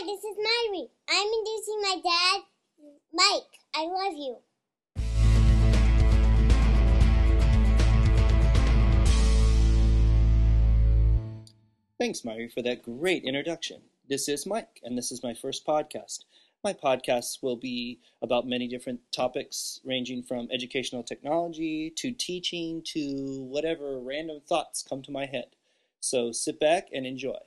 Hi, this is Myri. I'm introducing my dad, Mike. I love you. Thanks, Myri, for that great introduction. This is Mike, and this is my first podcast. My podcasts will be about many different topics, ranging from educational technology to teaching to whatever random thoughts come to my head. So sit back and enjoy.